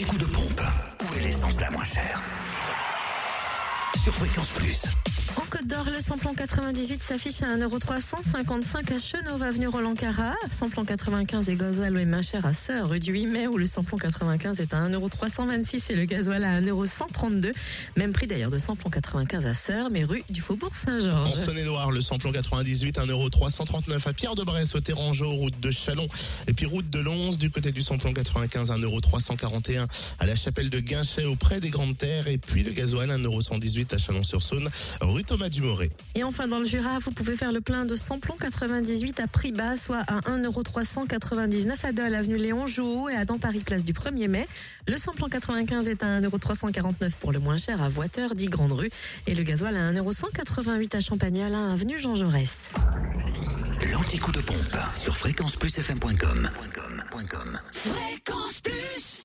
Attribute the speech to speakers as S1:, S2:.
S1: L'anti-coup de pompe. Où est l'essence la moins chère? Sur Fréquence Plus.
S2: En Côte d'Or, le samplon 98 s'affiche à 1,355€ à Chenauve, avenue Roland Cara. Samplon 95 et gasoil est moins cher à Sœur, rue du 8 mai, où le samplon 95 est à 1,326€ et le gasoil à 1,132€. Même prix d'ailleurs de samplon 95 à Sœur, mais rue du Faubourg
S3: En
S2: Saint-Georges.
S3: Saône-et-Loire, le samplon 98, 1,339€ à Pierre-de-Bresse, au Terrangeau, route de Chalon. Et puis route de Lons, du côté du samplon 95, 1,341€ à la chapelle de Guinchet, auprès des Grandes Terres. Et puis le gasoil, 1,118€ à Chalon-sur-Saône, rue Thomas Dumoré.
S2: Et enfin, dans le Jura, vous pouvez faire le plein de samplon 98 à prix bas, soit à 1,399€ à Dole, avenue Léon Jouot et à dans Paris, place du 1er mai. Le samplon 95 est à 1,349€ pour le moins cher à Voiteur, 10 Grande Rue. Et le gasoil à 1,188€ à Champagnat, avenue Jean Jaurès.
S1: L'anti-coup de pompe sur fréquenceplusfm.com.
S4: Fréquence Plus